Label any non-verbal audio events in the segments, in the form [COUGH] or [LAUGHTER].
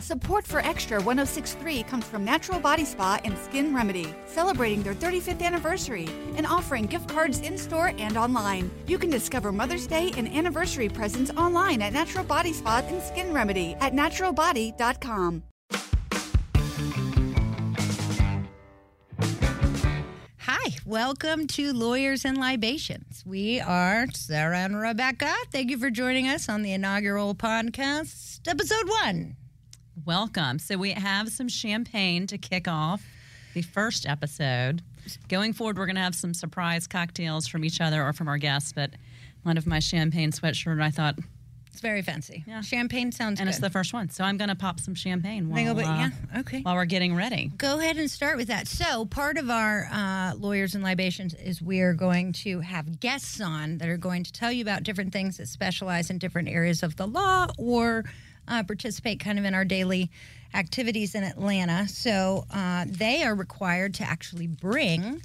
Support for Extra 1063 comes from Natural Body Spa and Skin Remedy, celebrating their 35th anniversary and offering gift cards in store and online. You can discover Mother's Day and anniversary presents online at Natural Body Spa and Skin Remedy at naturalbody.com. Hi, welcome to Lawyers and Libations. We are Sarah and Rebecca. Thank you for joining us on the inaugural podcast, episode one. Welcome. So, we have some champagne to kick off the first episode. Going forward, we're going to have some surprise cocktails from each other or from our guests, but one of my champagne sweatshirt, I thought, It's very fancy. Yeah. Champagne sounds and good. it's the first one. So, I'm going to pop some champagne while, but uh, yeah, okay. while we're getting ready. Go ahead and start with that. So, part of our uh, Lawyers and Libations is we are going to have guests on that are going to tell you about different things that specialize in different areas of the law or uh, participate kind of in our daily activities in Atlanta. So, uh, they are required to actually bring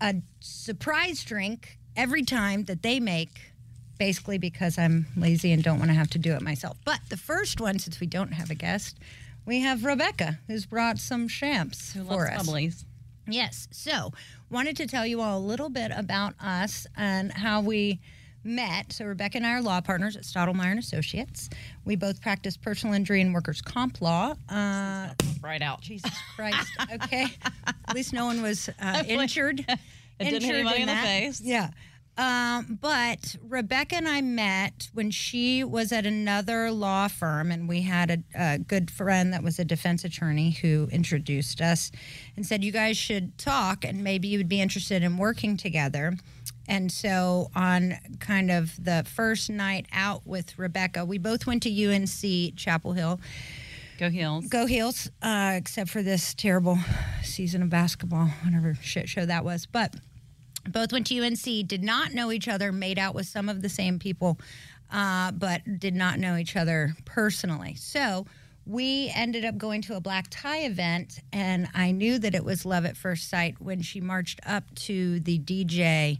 a surprise drink every time that they make. Basically, because I'm lazy and don't want to have to do it myself. But the first one, since we don't have a guest, we have Rebecca, who's brought some champs Who for loves us. bubblies? Yes. So, wanted to tell you all a little bit about us and how we met. So, Rebecca and I are law partners at Stottlemyre and Associates. We both practice personal injury and workers' comp law. Uh, Right out. Jesus Christ. Okay. At least no one was uh, injured. [LAUGHS] It didn't hit anybody in the face. Yeah. Um, but Rebecca and I met when she was at another law firm, and we had a, a good friend that was a defense attorney who introduced us and said, You guys should talk, and maybe you would be interested in working together. And so, on kind of the first night out with Rebecca, we both went to UNC Chapel Hill. Go heels. Go Heels, uh, except for this terrible season of basketball, whatever shit show that was. But both went to UNC, did not know each other, made out with some of the same people, uh, but did not know each other personally. So we ended up going to a black tie event, and I knew that it was love at first sight when she marched up to the DJ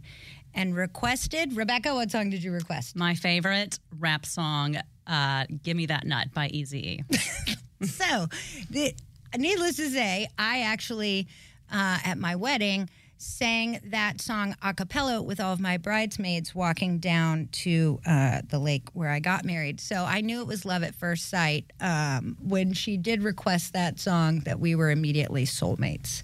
and requested. Rebecca, what song did you request? My favorite rap song, uh, Give Me That Nut by Easy. [LAUGHS] so, the, needless to say, I actually uh, at my wedding sang that song a cappella with all of my bridesmaids walking down to uh, the lake where I got married. So I knew it was love at first sight um, when she did request that song that we were immediately soulmates.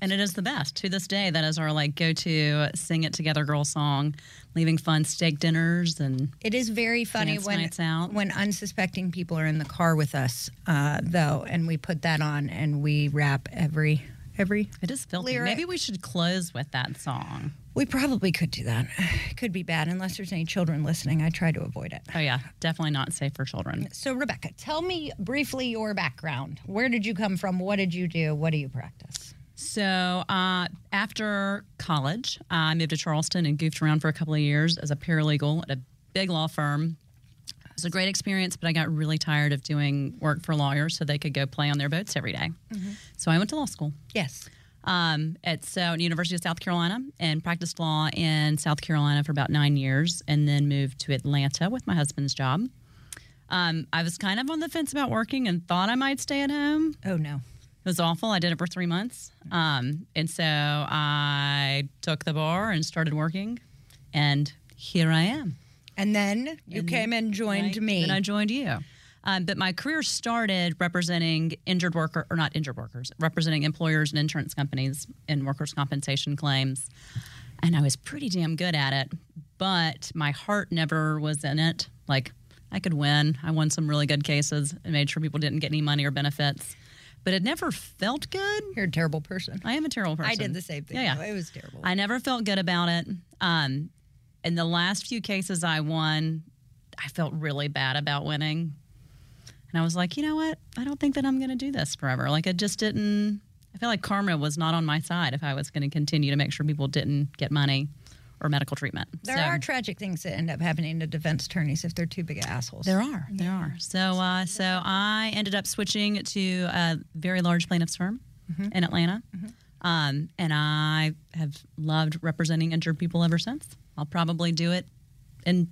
And it is the best to this day. That is our like go to sing it together girl song, leaving fun steak dinners and It is very funny when when unsuspecting people are in the car with us, uh, though, and we put that on and we rap every every it is filthy. Lyric. Maybe we should close with that song. We probably could do that. It [SIGHS] Could be bad unless there's any children listening. I try to avoid it. Oh yeah, definitely not safe for children. So, Rebecca, tell me briefly your background. Where did you come from? What did you do? What do you practice? So uh, after college, I moved to Charleston and goofed around for a couple of years as a paralegal at a big law firm. It was a great experience, but I got really tired of doing work for lawyers so they could go play on their boats every day. So I went to law school. Yes. um, at so University of South Carolina and practiced law in South Carolina for about nine years, and then moved to Atlanta with my husband's job. Um, I was kind of on the fence about working and thought I might stay at home. Oh, no. It was awful. I did it for three months, um, and so I took the bar and started working, and here I am. And then you came and joined Right? me. And I joined you. Um, but my career started representing injured worker, or not injured workers, representing employers and insurance companies in workers' compensation claims. And I was pretty damn good at it, but my heart never was in it. Like, I could win. I won some really good cases and made sure people didn't get any money or benefits, but it never felt good. You're a terrible person. I am a terrible person. I did the same thing. Yeah, yeah. It was terrible. I never felt good about it. Um, in the last few cases I won, I felt really bad about winning. And I was like, you know what? I don't think that I'm going to do this forever. Like, it just didn't, I feel like karma was not on my side if I was going to continue to make sure people didn't get money or medical treatment. there So- are tragic things that end up happening to defense attorneys if they're too big of assholes. There are, there are. So, uh, so I ended up switching to a very large plaintiffs firm in Atlanta, um, and I have loved representing injured people ever since. I'll probably do it, and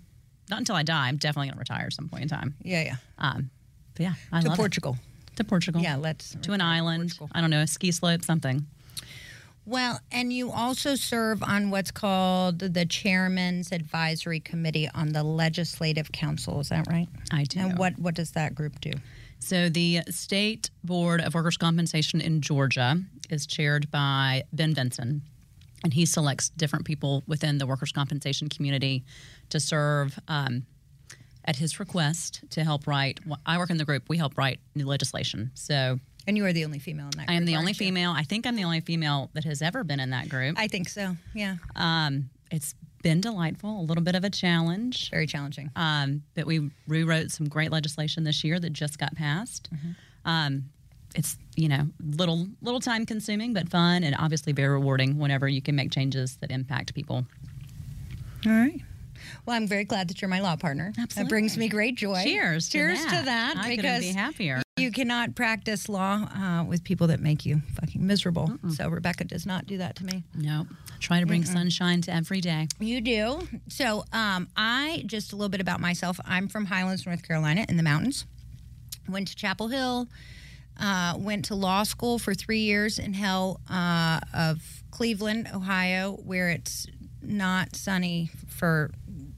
not until I die. I'm definitely going to retire at some point in time. Yeah, yeah. Um, but yeah, I to love Portugal. to Portugal. Yeah, let's to an island. Portugal. I don't know, a ski slope, something. Well, and you also serve on what's called the Chairman's Advisory Committee on the Legislative Council. Is that right? I do. And what what does that group do? So the State Board of Workers' Compensation in Georgia is chaired by Ben Vinson, and he selects different people within the workers' compensation community to serve. Um, at his request to help write, I work in the group. We help write new legislation. So and you are the only female in that group. I am the only female. I think I'm the only female that has ever been in that group. I think so, yeah. Um, it's been delightful, a little bit of a challenge. Very challenging. Um, but we rewrote some great legislation this year that just got passed. Mm-hmm. Um, it's you know little little time consuming but fun and obviously very rewarding whenever you can make changes that impact people. All right. Well, I'm very glad that you're my law partner. Absolutely. That brings me great joy. Cheers. Cheers to that. To that I because be happier. You cannot practice law uh, with people that make you fucking miserable. So Rebecca does not do that to me. No. Try to bring Mm-mm. sunshine to every day. You do. So um, I just a little bit about myself. I'm from Highlands, North Carolina, in the mountains. Went to Chapel Hill. Uh, went to law school for three years in hell uh, of Cleveland, Ohio, where it's not sunny for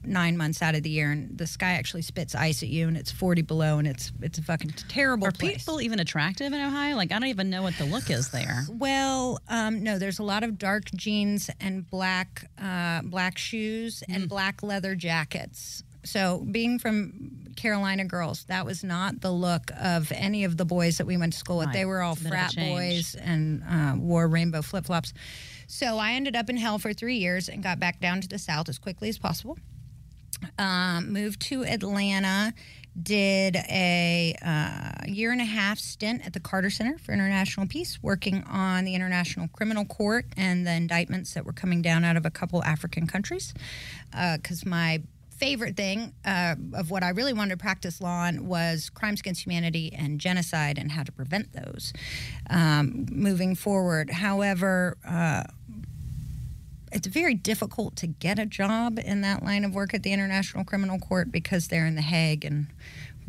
nine months out of the year, and the sky actually spits ice at you, and it's 40 below, and it's it's a fucking terrible. Are place. people even attractive in Ohio? Like I don't even know what the look is there. Well, um, no, there's a lot of dark jeans and black uh, black shoes and mm. black leather jackets. So, being from Carolina girls, that was not the look of any of the boys that we went to school with. Right. They were all frat boys and uh, wore rainbow flip flops. So, I ended up in hell for three years and got back down to the South as quickly as possible um, moved to Atlanta, did a uh, year and a half stint at the Carter Center for International Peace, working on the International Criminal Court and the indictments that were coming down out of a couple African countries. Because uh, my favorite thing uh, of what I really wanted to practice law on was crimes against humanity and genocide and how to prevent those um, moving forward. However, uh, it's very difficult to get a job in that line of work at the International Criminal Court because they're in The Hague and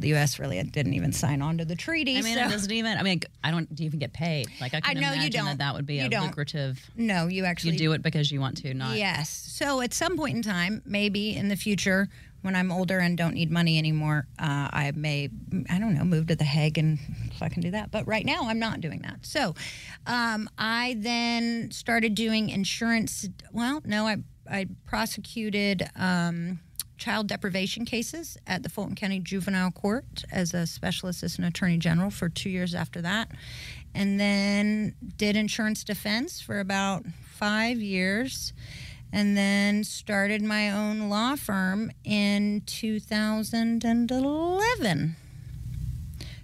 the U.S. really didn't even sign on to the treaty. I mean, so. it doesn't even. I mean, I don't do you even get paid. Like I can I know imagine you don't. that that would be you a don't. lucrative. No, you actually you do it because you want to, not. Yes. So at some point in time, maybe in the future, when I'm older and don't need money anymore, uh, I may, I don't know, move to The Hague and [LAUGHS] fucking do that. But right now, I'm not doing that. So um, I then started doing insurance. Well, no, I, I prosecuted um, child deprivation cases at the Fulton County Juvenile Court as a special assistant attorney general for two years after that. And then did insurance defense for about five years and then started my own law firm in 2011.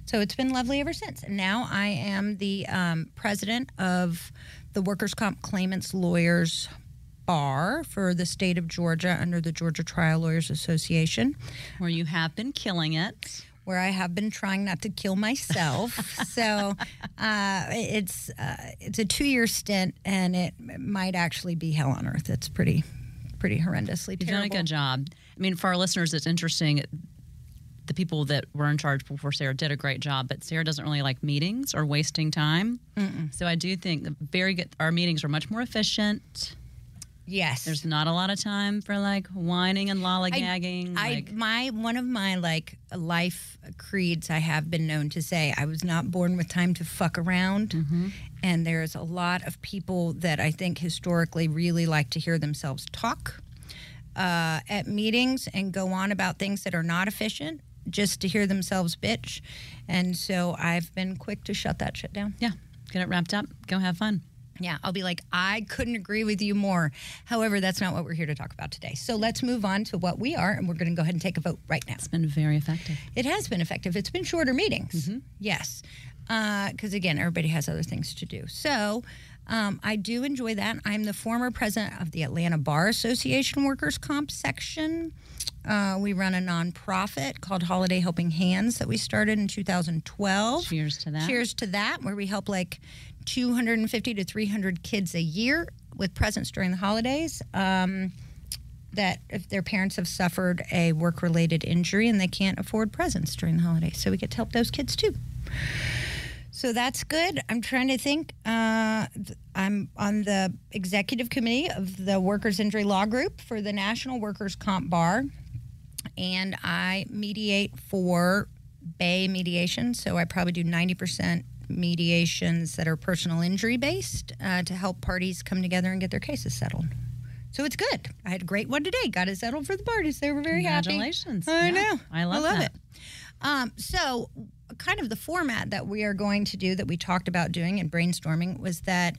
So it's been lovely ever since. Now I am the um, president of the Workers' Comp Claimants Lawyers Bar for the state of Georgia under the Georgia Trial Lawyers Association. Where you have been killing it where I have been trying not to kill myself. [LAUGHS] so uh, it's uh, it's a two year stint, and it might actually be hell on earth. It's pretty pretty horrendously You've terrible. done a good job. I mean, for our listeners, it's interesting. The people that were in charge before Sarah did a great job, but Sarah doesn't really like meetings or wasting time. Mm-mm. So I do think very good. Our meetings are much more efficient Yes. There's not a lot of time for like whining and lollygagging. I, like. I my one of my like life creeds I have been known to say I was not born with time to fuck around. Mm-hmm. And there's a lot of people that I think historically really like to hear themselves talk uh, at meetings and go on about things that are not efficient just to hear themselves bitch. And so I've been quick to shut that shit down. Yeah. Get it wrapped up. Go have fun. Yeah, I'll be like, I couldn't agree with you more. However, that's not what we're here to talk about today. So let's move on to what we are, and we're going to go ahead and take a vote right now. It's been very effective. It has been effective. It's been shorter meetings. Mm-hmm. Yes. Because uh, again, everybody has other things to do. So um, I do enjoy that. I'm the former president of the Atlanta Bar Association Workers' Comp section. Uh, we run a nonprofit called Holiday Helping Hands that we started in 2012. Cheers to that. Cheers to that, where we help like 250 to 300 kids a year with presents during the holidays. Um, that if their parents have suffered a work related injury and they can't afford presents during the holidays. So we get to help those kids too. So that's good. I'm trying to think. Uh, I'm on the executive committee of the Workers Injury Law Group for the National Workers Comp Bar, and I mediate for Bay Mediation. So I probably do 90% mediations that are personal injury based uh, to help parties come together and get their cases settled. So it's good. I had a great one today. Got it settled for the parties. They were very happy. Congratulations. I Yeah, know. I love that. it. Um, so, kind of the format that we are going to do that we talked about doing and brainstorming was that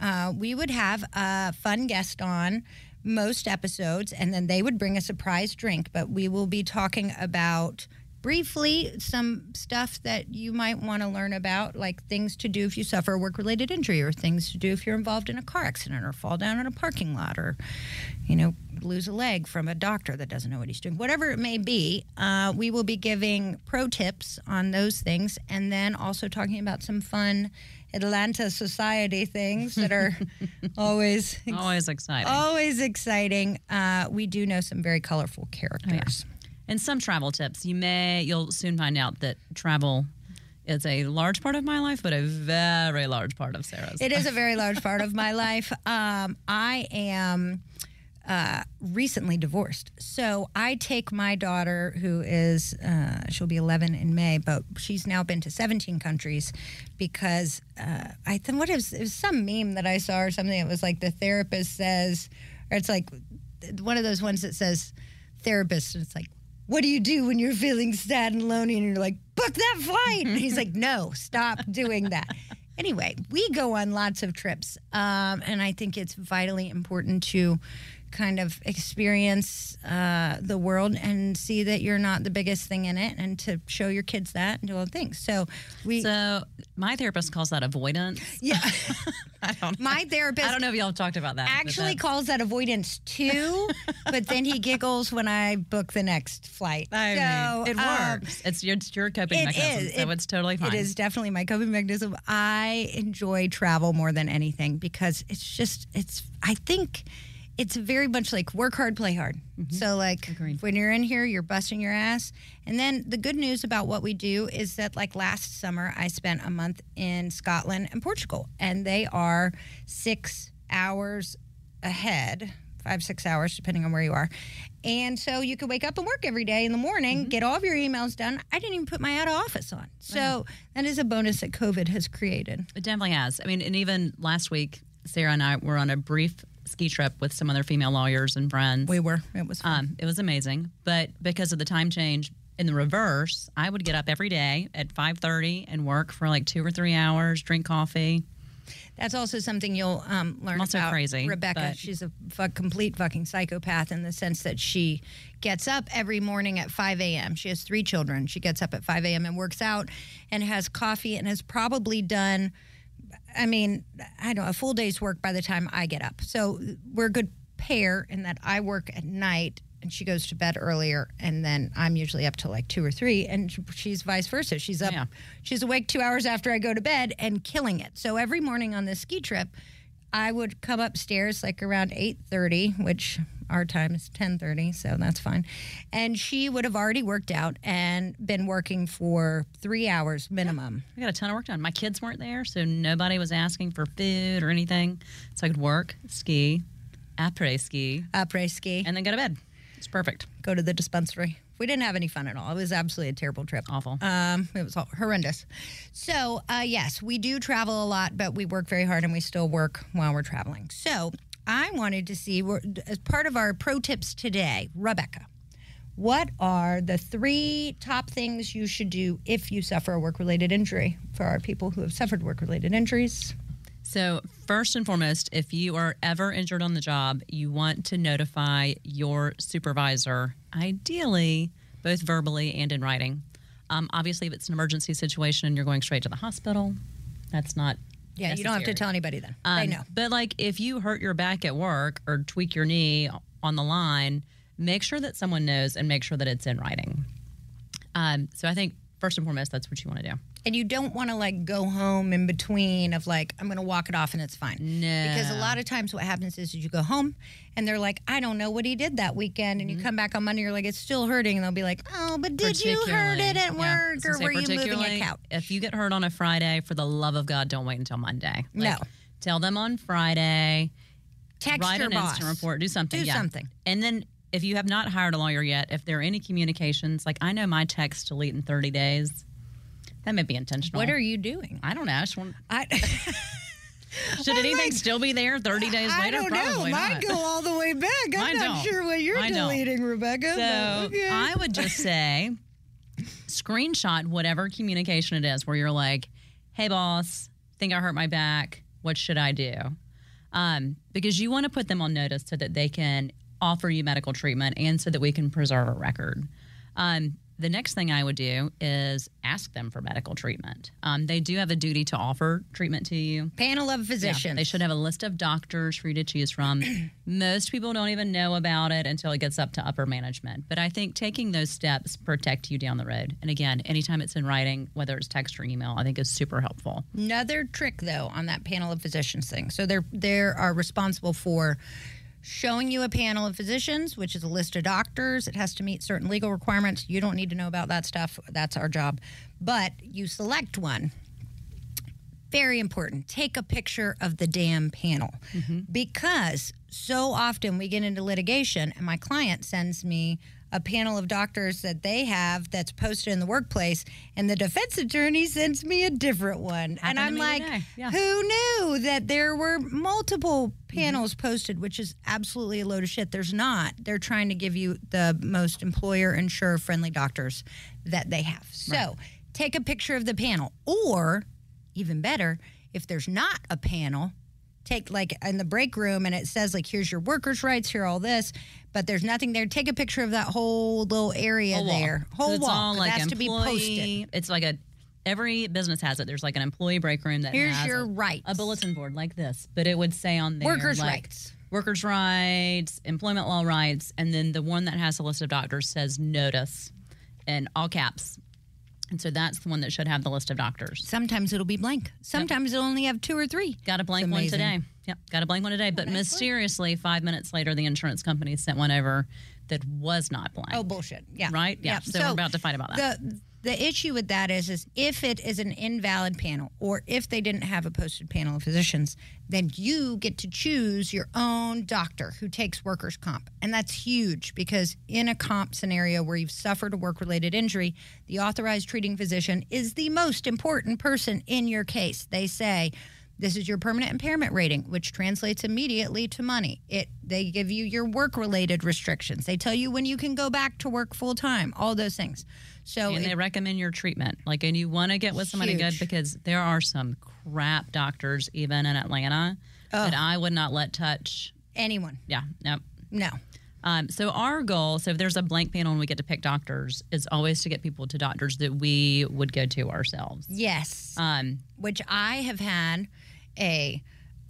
uh, we would have a fun guest on most episodes, and then they would bring a surprise drink. But we will be talking about briefly some stuff that you might want to learn about, like things to do if you suffer a work related injury, or things to do if you're involved in a car accident, or fall down in a parking lot, or, you know, lose a leg from a doctor that doesn't know what he's doing. Whatever it may be, uh, we will be giving pro tips on those things and then also talking about some fun Atlanta society things that are [LAUGHS] always Always exciting. always exciting. Uh, we do know some very colorful characters. And some travel tips. You may, you'll soon find out that travel is a large part of my life, but a very large part of Sarah's. It is a very large part of my [LAUGHS] life. Um, I am uh, recently divorced. So I take my daughter, who is, uh, she'll be 11 in May, but she's now been to 17 countries because uh, I think, what is, it was some meme that I saw or something that was like the therapist says, or it's like one of those ones that says therapist, and it's like, what do you do when you're feeling sad and lonely and you're like, book that flight? And he's like, [LAUGHS] no, stop doing that. Anyway, we go on lots of trips, um, and I think it's vitally important to kind of experience uh, the world and see that you're not the biggest thing in it, and to show your kids that and do all the things. So we, so my therapist calls that avoidance. [LAUGHS] yeah, [LAUGHS] I don't. know. my therapist I don't know if y'all have talked about that. actually calls that avoidance too, [LAUGHS] but then he giggles when I book the next flight. I so, mean, it um, works. it's your, it's your coping it mechanism, is. so It- it's totally fine. It is definitely my coping mechanism. I enjoy travel more than anything because it's just it's I think it's very much like work hard, play hard. So like Mm-hmm. Agreed. when you're in here, you're busting your ass. And then the good news about what we do is that like last summer I spent a month in Scotland and Portugal and they are 6 hours ahead, 5 6 hours depending on where you are. And so you could wake up and work every day in the morning, Mm-hmm. get all of your emails done. I didn't even put my out of office on. So that is a bonus that COVID has created. It definitely has. I mean, and even last week, Sarah and I were on a brief ski trip with some other female lawyers and friends. We were. It was. Um, it was amazing, but because of the time change in the reverse, I would get up every day at five thirty and work for like two or three hours, drink coffee. That's also something you'll um, learn also about crazy, Rebecca. She's a fuck, complete fucking psychopath in the sense that she gets up every morning at 5 a.m. She has three children. She gets up at 5 a.m. and works out and has coffee and has probably done, I mean, I don't know, a full day's work by the time I get up. So we're a good pair in that I work at night and she goes to bed earlier and then I'm usually up till like two or three and she's vice versa. She's up Yeah. she's awake two hours after I go to bed and killing it. So every morning on this ski trip, I would come upstairs like around eight thirty, which our time is ten thirty, so that's fine. And she would have already worked out and been working for three hours minimum. I got a ton of work done. My kids weren't there, so nobody was asking for food or anything, so I could work, ski, après ski, Après ski, and then go to bed. It's perfect. go to the dispensary. We didn't have any fun at all. It was absolutely a terrible trip. Awful. Um, it was all horrendous. So, uh, yes, we do travel a lot, but we work very hard and we still work while we're traveling. So, I wanted to see, as part of our pro tips today, Rebecca, what are the three top things you should do if you suffer a work related injury for our people who have suffered work related injuries? So, first and foremost, if you are ever injured on the job, you want to notify your supervisor, ideally, both verbally and in writing. Um, obviously, if it's an emergency situation and you're going straight to the hospital, that's not. Yeah, you don't have to tell anybody then. they Um, know. But like if you hurt your back at work or tweak your knee on the line, make sure that someone knows and make sure that it's in writing. Um, so I think first and foremost, that's what you want to do. And you don't want to like go home in between of like, I'm going to walk it off and it's fine. No. Because a lot of times what happens is you go home and they're like, I don't know what he did that weekend. And you mm-hmm. come back on Monday, you're like, it's still hurting. And they'll be like, oh, but did you hurt it at yeah, work or were you moving a couch? If you get hurt on a Friday, for the love of God, don't wait until Monday. No. Tell them on Friday. Text write your an boss. instant report. Do something. Do yeah. something. And then if you have not hired a lawyer yet, if there are any communications, like I know my text delete in 30 days, that may be intentional. What are you doing? I don't know. I just want, [LAUGHS] I, [LAUGHS] should anything like- still be there 30 days I later? don't know. Probably Mine not. go all the way back. I'm Mine not don't. sure what you're Mine don't. deleting, Rebecca. So okay. I would just [LAUGHS] say screenshot whatever communication it is where you're like, hey, boss, think I hurt my back. What should I do? Um, because you want to put them on notice so that they can offer you medical treatment and so that we can preserve a record. Um, the next thing I would do is ask them for medical treatment. Um, they do have a duty to offer treatment to you. Panel of Yeah, physicians. they should have a list of doctors for you to choose from. [CLEARS THROAT] Most people don't even know about it until it gets up to upper management. But I think taking those steps protect you down the road. And again, anytime it's in writing, whether it's text or email, I think is super helpful. Another trick though on that panel of physicians thing. So they're they are responsible for showing you a panel of physicians, which is a list of doctors. It has to meet certain legal requirements. You don't need to know about that stuff. That's our job. But you select one. Very important. Take a picture of the damn panel. Mm-hmm. Because so often we get into litigation and my client sends me a panel of doctors that they have that's posted in the workplace and the defense attorney sends me a different one. and Happened to I'm like. Yeah. who knew that there were multiple panels posted, which is absolutely a load of shit. There's not. They're trying to give you the most employer insurer friendly doctors that they have. So take a picture of the panel. Or, even better, if there's not a panel, take like in the break room and it says like here's your workers' rights, here all this, but there's nothing there. Take a picture of that whole little area Whole there. Whole it's wall. like it has to be posted. It's like a every business has it. There's like an employee break room that Here's has your a, rights. a bulletin board like this, but it would say on there Workers' like, rights. workers' rights, employment law rights, and then the one that has a list of doctors says notice in all caps. And so that's the one that should have the list of doctors. Sometimes it'll be blank. Sometimes it'll only have two or three. Got a blank one today. Yep, got a blank one today. But mysteriously, five minutes later, the insurance company sent one over that was not blank. Oh bullshit! Yeah, Right? Yeah. Yep. So we're about to fight about that. The the issue with that is, is if it is an invalid panel, or if they didn't have a posted panel of physicians, then you get to choose your own doctor who takes workers' comp, and that's huge because in a comp scenario where you've suffered a work-related injury, the authorized treating physician is the most important person in your case. They say. This is your permanent impairment rating, which translates immediately to money. It they give you your work related restrictions. They tell you when you can go back to work full time, all those things. So and it- they recommend your treatment. Like, and you want to get with somebody good because there are some crap doctors, even in Atlanta, oh. that I would not let touch. anyone, Yeah, no. no. Um, so our goal, so if there's a blank panel and we get to pick doctors, is always to get people to doctors that we would go to ourselves. Yes. Um, Which I have had a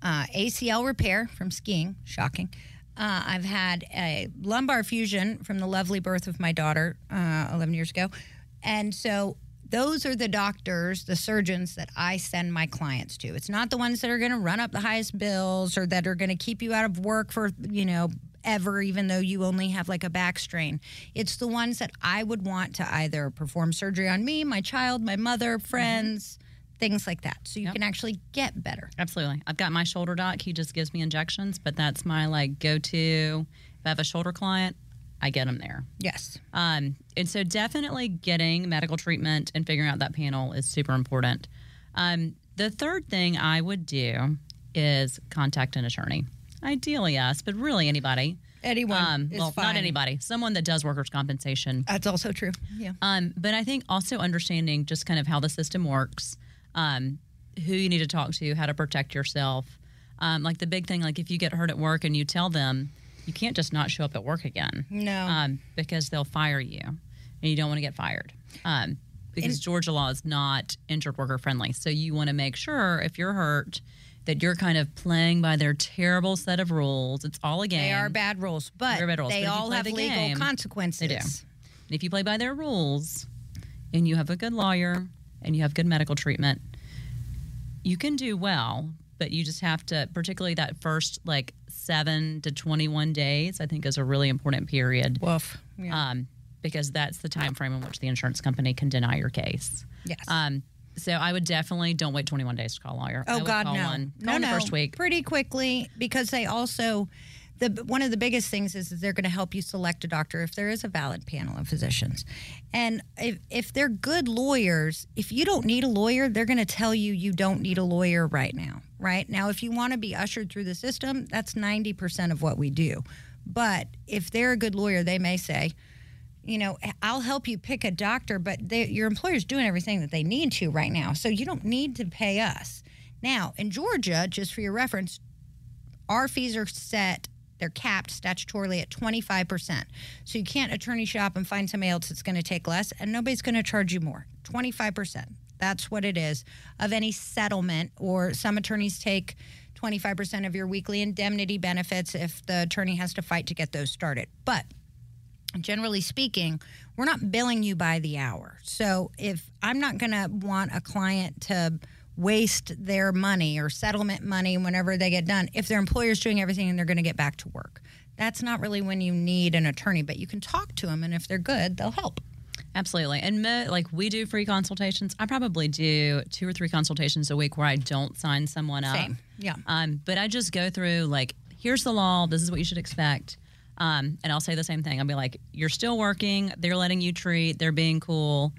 uh, ACL repair from skiing, shocking. Uh, I've had a lumbar fusion from the lovely birth of my daughter uh, 11 years ago. And so those are the doctors, the surgeons that I send my clients to. It's not the ones that are going to run up the highest bills or that are going to keep you out of work for, you know, ever, even though you only have like a back strain. It's the ones that I would want to either perform surgery on me, my child, my mother, friends, things like that. So you Yep. can actually get better. absolutely. I've got my shoulder doc. He just gives me injections, but that's my like go to. If I have a shoulder client, I get them there. Yes. Um, and so definitely getting medical treatment and figuring out that panel is super important. Um, the third thing I would do is contact an attorney. Ideally yes, but really anybody. Anyone Um, well, fine. not anybody. Someone that does workers' compensation. That's also true. Yeah. Um, but I think also understanding just kind of how the system works, um, who you need to talk to, how to protect yourself. Um, like the big thing, like if you get hurt at work and you tell them, you can't just not show up at work again No. um, because they'll fire you, and you don't want to get fired. Um, because Georgia law is not injured worker friendly, so you want to make sure if you're hurt that you're kind of playing by their terrible set of rules. It's all a game. they are bad rules, but bad rules, they but all have the legal game, consequences. They do. And if you play by their rules and you have a good lawyer and you have good medical treatment, you can do well, but you just have to, particularly that first like seven to 21 days, I think is a really important period. Woof. Yeah. Um, because that's the time frame in which the insurance company can deny your case. yes. Um, so I would definitely don't wait 21 days to call a lawyer. Oh, I Oh would God, call no, One, no, in no. the first week. pretty quickly because they also. The, one of the biggest things is, is they're going to help you select a doctor if there is a valid panel of physicians. And if, if they're good lawyers, if you don't need a lawyer, they're going to tell you you don't need a lawyer right now. Right now, if you want to be ushered through the system, that's 90% of what we do. But if they're a good lawyer, they may say, you know, I'll help you pick a doctor, but they, your employer's doing everything that they need to right now. So you don't need to pay us. Now, in Georgia, just for your reference, our fees are set, they're capped statutorily at 25%. So you can't attorney shop and find somebody else that's going to take less, and nobody's going to charge you more. 25%. That's what it is of any settlement, or some attorneys take 25% of your weekly indemnity benefits if the attorney has to fight to get those started. But generally speaking, we're not billing you by the hour. So if I'm not going to want a client to waste their money or settlement money whenever they get done, if their employer's doing everything and they're going to get back to work, that's not really when you need an attorney. But you can talk to them, and if they're good, they'll help. Absolutely. And mo- like we do free consultations. I probably do two or three consultations a week where I don't sign someone up. Same. Yeah. Um, but I just go through like, here's the law. This is what you should expect. Um, and I'll say the same thing. I'll be like, you're still working. They're letting you treat. They're being cool.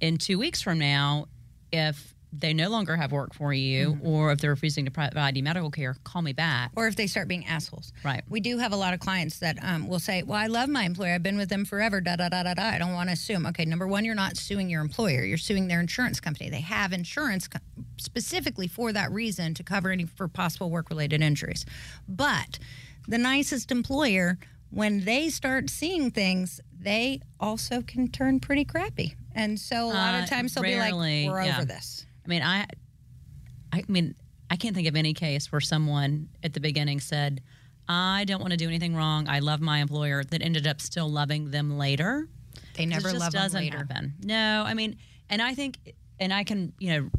In two weeks from now, if they no longer have work for you, Mm-hmm. or if they're refusing to provide you medical care, call me back. or if they start being assholes. Right. We do have a lot of clients that um, will say, "Well, I love my employer. I've been with them forever." Da da da da da. I don't want to assume. Okay, number one, you're not suing your employer. You're suing their insurance company. They have insurance co- specifically for that reason to cover any for possible work-related injuries. But the nicest employer, when they start seeing things, they also can turn pretty crappy. And so a lot Uh, of times they'll rarely, be like, "We're yeah. over this." I mean, I, I mean, I can't think of any case where someone at the beginning said, "I don't want to do anything wrong. I love my employer," that ended up still loving them later. They never it just love them doesn't later. happen. No, I mean, and I think, and I can, you know,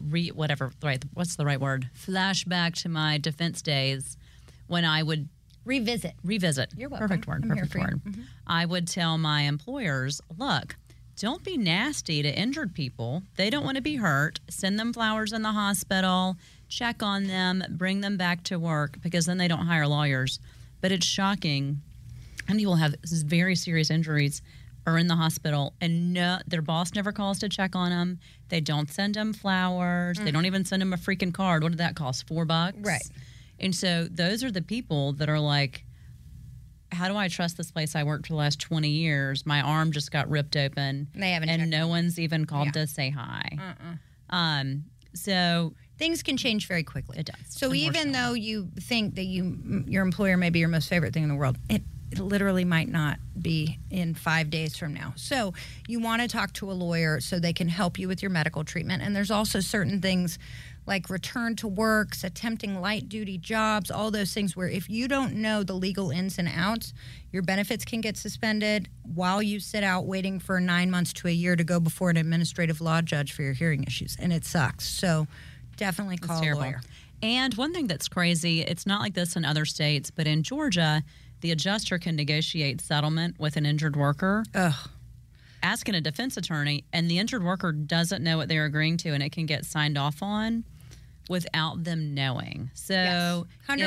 re whatever right. What's the right word? Flashback to my defense days when I would Revisit. revisit. You're welcome. Perfect word. I'm perfect you. Mm-hmm. word. I would tell my employers, look, don't be nasty to injured people. They don't want to be hurt. Send them flowers in the hospital. Check on them. Bring them back to work because then they don't hire lawyers. But it's shocking. And people have very serious injuries are in the hospital and no, their boss never calls to check on them. They don't send them flowers. They don't even send them a freaking card. What did that cost? Four bucks? Mm. Right. And so those are the people that are like, how do I trust this place I worked for the last 20 years? My arm just got ripped open. They haven't And checked no one's even called Yeah. to say hi. Uh Um, so things can change very quickly. It does, So even though you think that you your employer may be your most favorite thing in the world, it, it literally might not be in five days from now. So you want to talk to a lawyer so they can help you with your medical treatment. And there's also certain things like return to works, attempting light duty jobs, all those things where if you don't know the legal ins and outs, your benefits can get suspended while you sit out waiting for nine months to a year to go before an administrative law judge for your hearing issues. And it sucks. So definitely call a lawyer. And one thing that's crazy, it's not like this in other states, but in Georgia, the adjuster can negotiate settlement with an injured worker, Ugh. asking a defense attorney, and the injured worker doesn't know what they're agreeing to, and it can get signed off on without them knowing. So, Yes,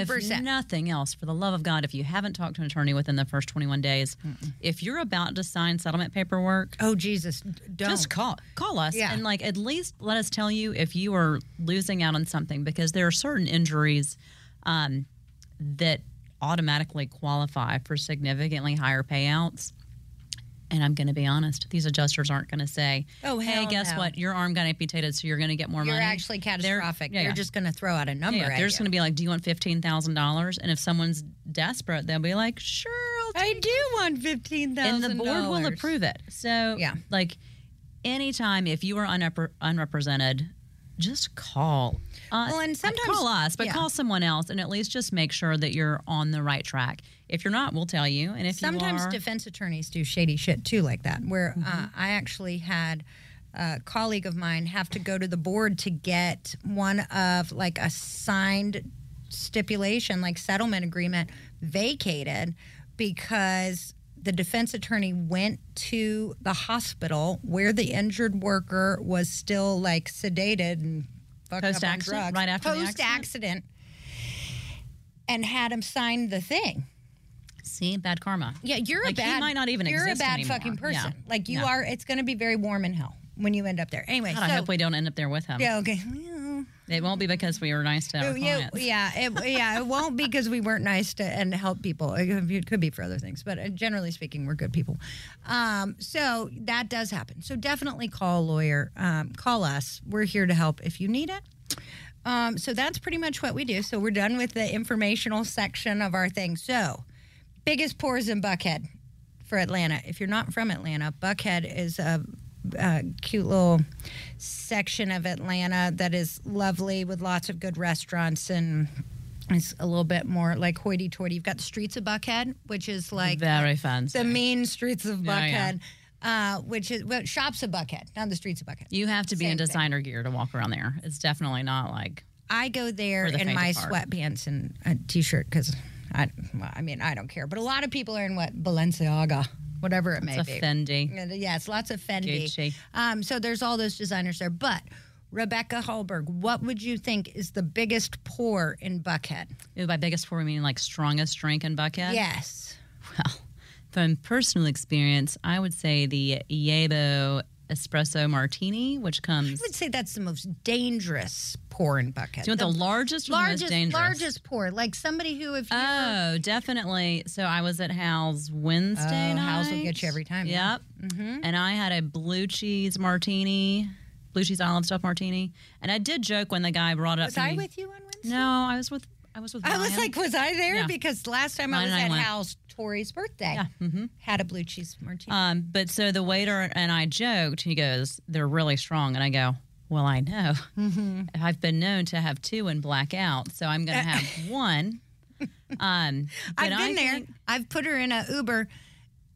100%. if nothing else, for the love of God, if you haven't talked to an attorney within the first 21 days, if you're about to sign settlement paperwork, Oh Jesus! Don't. just call call us Yeah. and like at least let us tell you if you are losing out on something because there are certain injuries um, that automatically qualify for significantly higher payouts. And I'm going to be honest; these adjusters aren't going to say, Oh, hey, guess no. what? Your arm got amputated, so you're going to get more You're money." actually They're- catastrophic. yeah, You're yeah. just going to throw out a number. yeah, they're just going to be like, "Do you want fifteen thousand dollars?" And if someone's desperate, they'll be like, "Sure, I do want fifteen and the board will approve it. So, Yeah. like anytime if you are unrepre- unrepresented, just call. Uh, Well, and sometimes- call us, but yeah. call someone else, and at least just make sure that you're on the right track. If you're not, we'll tell you. And if Sometimes you are, defense attorneys do shady shit too, like that. Where Mm-hmm. uh, I actually had a colleague of mine have to go to the board to get one of like a signed stipulation, like settlement agreement, vacated because the defense attorney went to the hospital where the injured worker was still like sedated and fucked up on drugs. Right after the post accident, and had him sign the thing. See, bad karma. Yeah, you're Like, a he bad. might not even You're a bad anymore. fucking person. Yeah. Like you Yeah. are. It's going to be very warm in hell when you end up there. Anyway, God, so I hope we don't end up there with him. yeah, okay. It won't be because we were nice to our Yeah, clients. yeah, it, yeah. It won't be because we weren't nice to and help people. It could be- it could be for other things, but uh, generally speaking, we're good people. Um, so that does happen. So definitely call a lawyer. Um, call us. We're here to help if you need it. Um, so that's pretty much what we do. So we're done with the informational section of our thing. So biggest pours in Buckhead for Atlanta. If you're not from Atlanta, Buckhead is a, a cute little section of Atlanta that is lovely with lots of good restaurants and it's a little bit more like hoity-toity. You've got the streets of Buckhead, which is like Very fancy. the mean streets of Yeah, yeah. Buckhead, Uh, which is well, shops of Buckhead, not the streets of Buckhead. You have to be Same in thing. designer gear to walk around there. It's definitely not like I go there the in my sweatpants and a t-shirt because I, well, I mean, I don't care. But a lot of people are in what Balenciaga, whatever it may it's be. Fendi. Yes, lots of Fendi. Um, so there's all those designers there. But Rebecca Hallberg, what would you think is the biggest pour in Buckhead? By biggest pour, we mean like strongest drink in Buckhead? Yes. Well, [LAUGHS] from personal experience, I would say the Yebo espresso martini, which comes. I would say that's the most dangerous pour in Buckhead. Do you want the, largest or the most largest, dangerous? largest pour, like somebody who if Oh, definitely. So I was at Hal's Wednesday Oh, night. Hal's will get you every time, yeah. Mm-hmm. Yep. And I had a blue cheese martini, blue cheese olive stuff martini. And I did joke when the guy brought it up was I me. with you on Wednesday? No, I was with I was with I was like, was I there? Yeah. Because last time I was and I at. Hal's Tori's birthday, Yeah, mhm. had a blue cheese martini. Um, but so the waiter and I joked. He goes, "They're really strong," and I go, "Well, I know. Mm-hmm. I've been known to have two and black out, so I'm going to have [LAUGHS] one." Um, [LAUGHS] I've I been there. think- I've put her in a Uber.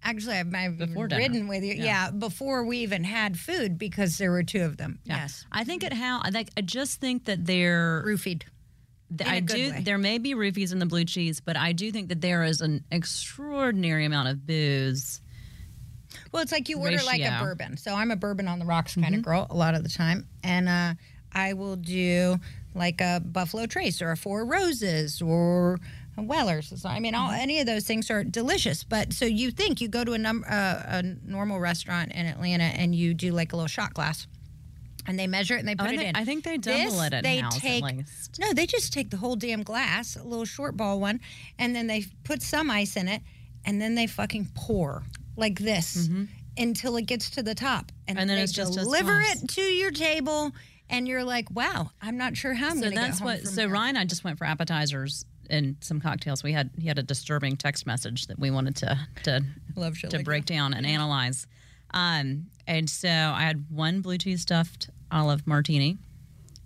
Actually, I've, I've Before even dinner. ridden with you. Yeah. Yeah. before we even had food because there were two of them. yeah. Yes, I think at how I like. I just think that they're. roofied. Th- in a I do. way. There may be roofies in the blue cheese, but I do think that there is an extraordinary amount of booze. Well, it's like you order like a bourbon. So I'm a bourbon on the rocks kind Mm-hmm. of girl a lot of the time, and uh, I will do like a Buffalo Trace or a Four Roses or a Weller's. So, I mean, all Mm-hmm. any of those things are delicious. But so you think you go to a num- uh, a normal restaurant in Atlanta and you do like a little shot glass. And they measure it and they put I it think- in. I think they double This, it at they take. No, they just take the whole damn glass, a little short ball one, and then they put some ice in it, and then they fucking pour like this until it gets to the top, and, Mm-hmm. And then they it's just a deliver it to your table, and you're like, wow, I'm not sure how I'm so going to get that's home what. So here. Ryan, and I just went for appetizers and some cocktails. We had he had a disturbing text message that we wanted to to Love to like break down and analyze. Um, and so I had one blue cheese stuffed olive martini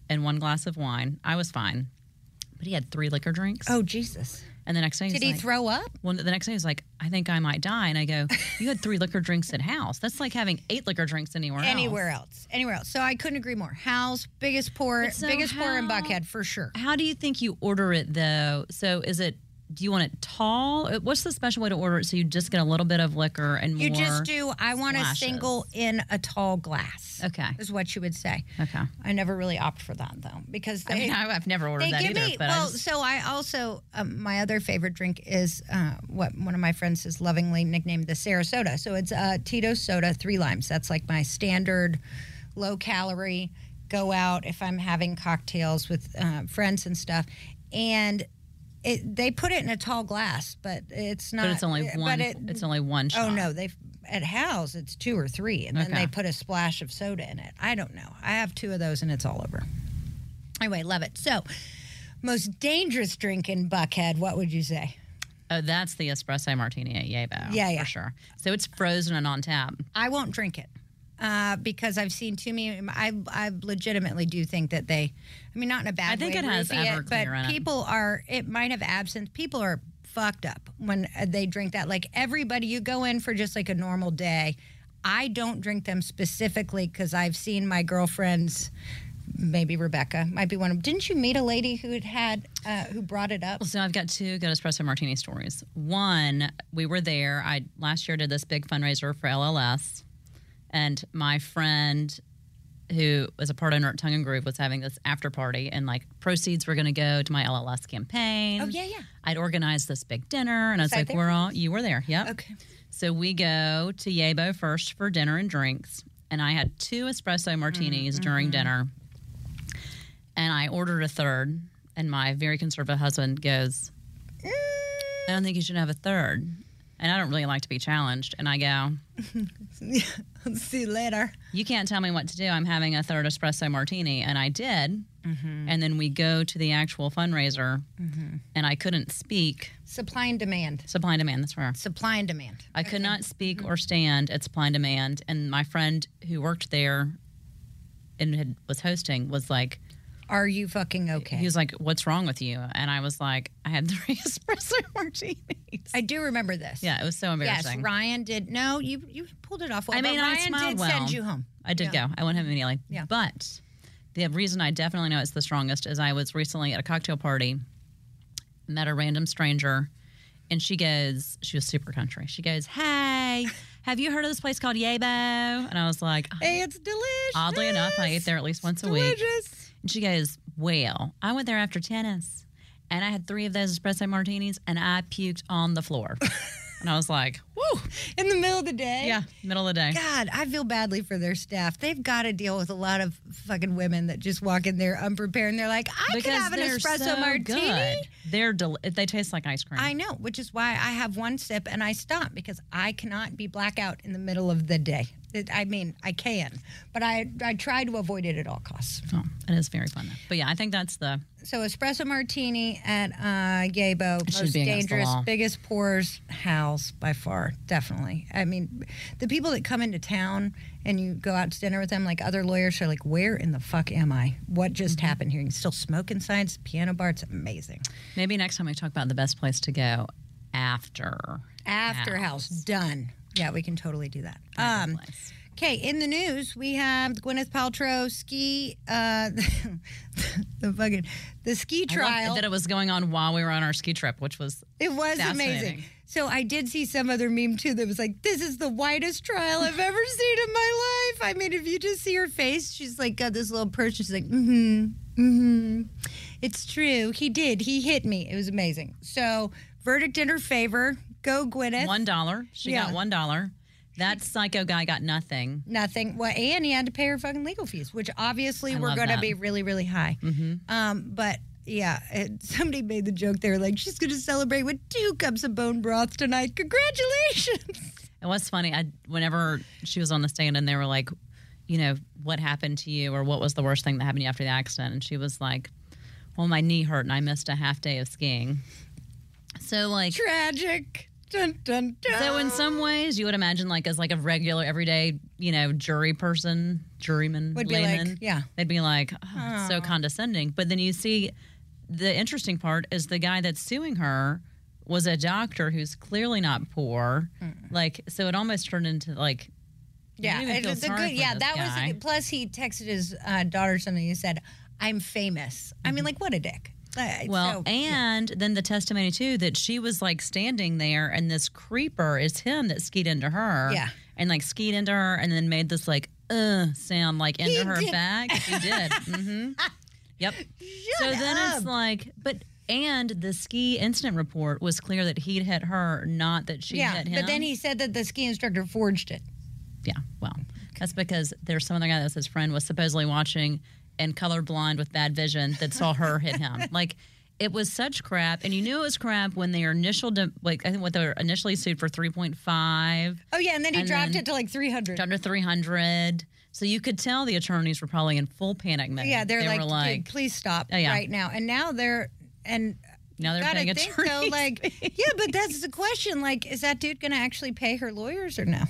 and one glass of wine. I was fine, but he had three liquor drinks. Oh Jesus! and the next day Did he like, throw up? Well, the next day he's like, I think I might die, and I go, you had three liquor drinks at Hal's. That's like having eight liquor drinks anywhere else. Anywhere else? Anywhere else? So I couldn't agree more. Hal's, biggest pour, so biggest pour in how- Buckhead for sure. How do you think you order it though? So is it? Do you want it tall? Uh, What's the special way to order it so you just get a little bit of liquor and You just do. I want a single in a tall glass. Okay. is what you would say. Okay. I never really opt for that though because they, I mean, I've never ordered that either. me but I well. just- So I also um, my other favorite drink is uh, what one of my friends has lovingly nicknamed the Sarasota. So it's uh, Tito's soda, three limes. That's like my standard, low calorie. Go out if I'm having cocktails with uh, friends and stuff, and. It, they put it in a tall glass, but it's not. but it's only one. it- it's only one shot. Oh no, they at Hal's it's two or three, and then Okay. they put a splash of soda in it. I don't know. I have two of those, and it's all over. Anyway, love it. So, most dangerous drink in Buckhead. What would you say? Oh, that's the espresso martini at Yebo. Yeah, yeah. for sure. So it's frozen and on tap. I won't drink it uh, because I've seen too many. I I legitimately do think that they. I mean, not in a bad I think way. it has Everclear but people are. It might have absinthe. People are fucked up when uh, they drink that. Like everybody, you go in for just like a normal day. I don't drink them specifically because I've seen my girlfriends. Maybe Rebecca might be one of them. Didn't you meet a lady who had had uh, who brought it up? So I've got two good espresso martini stories. One, we were there. I last year did this big fundraiser for LLS, and my friend who was a part owner at Tongue and Groove was having this after party, and like proceeds were going to go to my LLS campaign. Oh, yeah, yeah. I'd organized this big dinner, and I was like? "We're all you were there, yep." Okay. So we go to Yebo first for dinner and drinks, and I had two espresso martinis Mm-hmm. during dinner, and I ordered a third, and my very conservative husband goes, Mm. "I don't think you should have a third. And I don't really like to be challenged, and I go, [LAUGHS] See you later. "You can't tell me what to do. I'm having a third espresso martini," and I did. Mm-hmm. And then we go to the actual fundraiser, and I couldn't speak. Supply and demand. Supply and demand. That's where Supply and demand. I could not speak Mm-hmm. or stand at supply and demand. And my friend who worked there and had, was hosting was like, Are you fucking okay? he was like, "What's wrong with you?" And I was like, "I had three [LAUGHS] espresso martinis." I do remember this. yeah, it was so embarrassing. Yes. Ryan did. No, you you pulled it off well. I mean, but I Ryan smiled did well. send you home. I did Yeah. go. I went home immediately. Yeah. But the reason I definitely know it's the strongest is I was recently at a cocktail party, met a random stranger, and she goes, she was super country. She goes, "Hey, have you heard of this place called Yebo?" And I was like, Hey, it's delicious. Oddly enough, I ate there at least once a week. And she goes, Well, I went there after tennis and I had three of those espresso martinis and I puked on the floor. [LAUGHS] and I was like, Woo. In the middle of the day. Yeah, middle of the day. God, I feel badly for their staff. They've got to deal with a lot of fucking women that just walk in there unprepared and they're like, I could have an espresso so martini. good. They're del- they taste like ice cream. I know, which is why I have one sip and I stop because I cannot be blackout in the middle of the day. It, I mean, I can, but I I try to avoid it at all costs. Oh, it is very fun. Though. But yeah, I think that's the So espresso martini at uh, Yebo, most be against the dangerous, biggest pours house by far, definitely. I mean, the people that come into town and you go out to dinner with them, like other lawyers, are like, "Where in the fuck am I? What just Mm-hmm. happened here? You can still smoke inside. It's piano bar. It's amazing. maybe next time we talk about the best place to go after After house, done. Yeah, we can totally do that. Um. Okay, in the news we have Gwyneth Paltrow ski, uh, [LAUGHS] the fucking the ski trial. that it was going on while we were on our ski trip, which was It was amazing. So I did see some other meme too that was like, "This is the whitest trial I've ever [LAUGHS] seen in my life." I mean, if you just see her face, she's like got this little perch. She's like, "Mm-hmm, mm-hmm." It's true. He did. He hit me. It was amazing. So verdict in her favor. Go Gwyneth. one dollar. She Yeah. got one dollar. That psycho guy got nothing. Nothing. Well, and he had to pay her fucking legal fees, which obviously I were going to be really, really high. Mm-hmm. Um, but yeah, it, [LAUGHS] somebody made the joke. They were like, "She's going to celebrate with two cups of bone broth tonight. Congratulations!" [LAUGHS] It was funny. I whenever she was on the stand and they were like, you know, what happened to you or what was the worst thing that happened to you after the accident? And she was like, well, my knee hurt and I missed a half day of skiing. So like, Tragic. Dun, dun, dun. so in some ways, you would imagine like as like a regular everyday, you know, jury person, juryman, Would be layman, like, yeah. they'd be like, oh, it's so condescending. But then you see, the interesting part is the guy that's suing her was a doctor who's clearly not poor. Like, so it almost turned into like, yeah, it was a good. Yeah, that guy. was. Plus, he texted his uh, daughter something. He said, "I'm famous." I Mm-hmm. mean, like, what a dick. Well, so- and then the testimony too that she was like standing there, and this creeper is him that skied into her. Yeah. and like skied into her, and then made this like uh sound like into He her did. back. He did. [LAUGHS] hmm Yep. so then it's like, but and the ski incident report was clear that he'd hit her, not that she yeah, hit him. but then he said that the ski instructor forged it. Yeah, well, that's because there's some other guy that was his friend was supposedly watching and colorblind with bad vision that saw her hit him. [LAUGHS] Like, it was such crap, and you knew it was crap when their initial, de- like I think what they were initially sued for 3.5, Oh yeah, and then he And dropped then- it to like 300. under 300. So you could tell the attorneys were probably in full panic mode. Yeah, they're they like, were "Dude, like, please stop Oh, yeah. right now. And now they're and now they're gotta paying think though, attorneys. [LAUGHS] like, yeah, but that's the question. Like, is that dude going to actually pay her lawyers or no?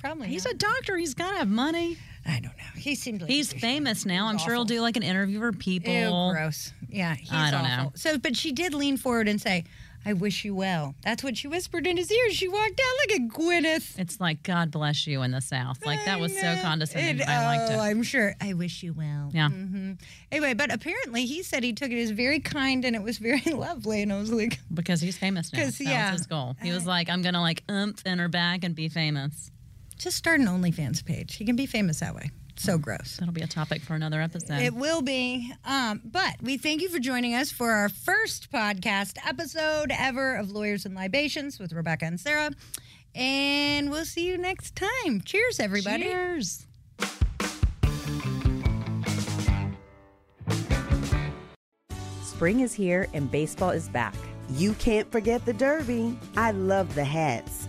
Probably. He's not. a doctor. He's got to have money. I don't know. He seemed like He's a famous now. I'm He's sure he'll do like an interview for people. Ew, gross. Yeah, he's I don't awful. know. So, but she did lean forward and say, I wish you well. That's what she whispered in his ear. She walked out. Look at Gwyneth. It's like God bless you in the South. Like that was so condescending. It- I liked oh, it. I'm sure. I wish you well. Yeah. hmm Anyway, but apparently he said he took it as very kind and it was very [LAUGHS] lovely. And I was like, because he's famous now. 'Cause, That yeah. was his goal. He was like, I'm gonna like umph in her back and be famous. Just start an OnlyFans page. He can be famous that way. So gross. That'll be a topic for another episode. It will be. Um, but we thank you for joining us for our first podcast episode ever of Lawyers and Libations with Rebecca and Sarah. And we'll see you next time. Cheers, everybody. Cheers. Spring is here and baseball is back. You can't forget the Derby. I love the hats.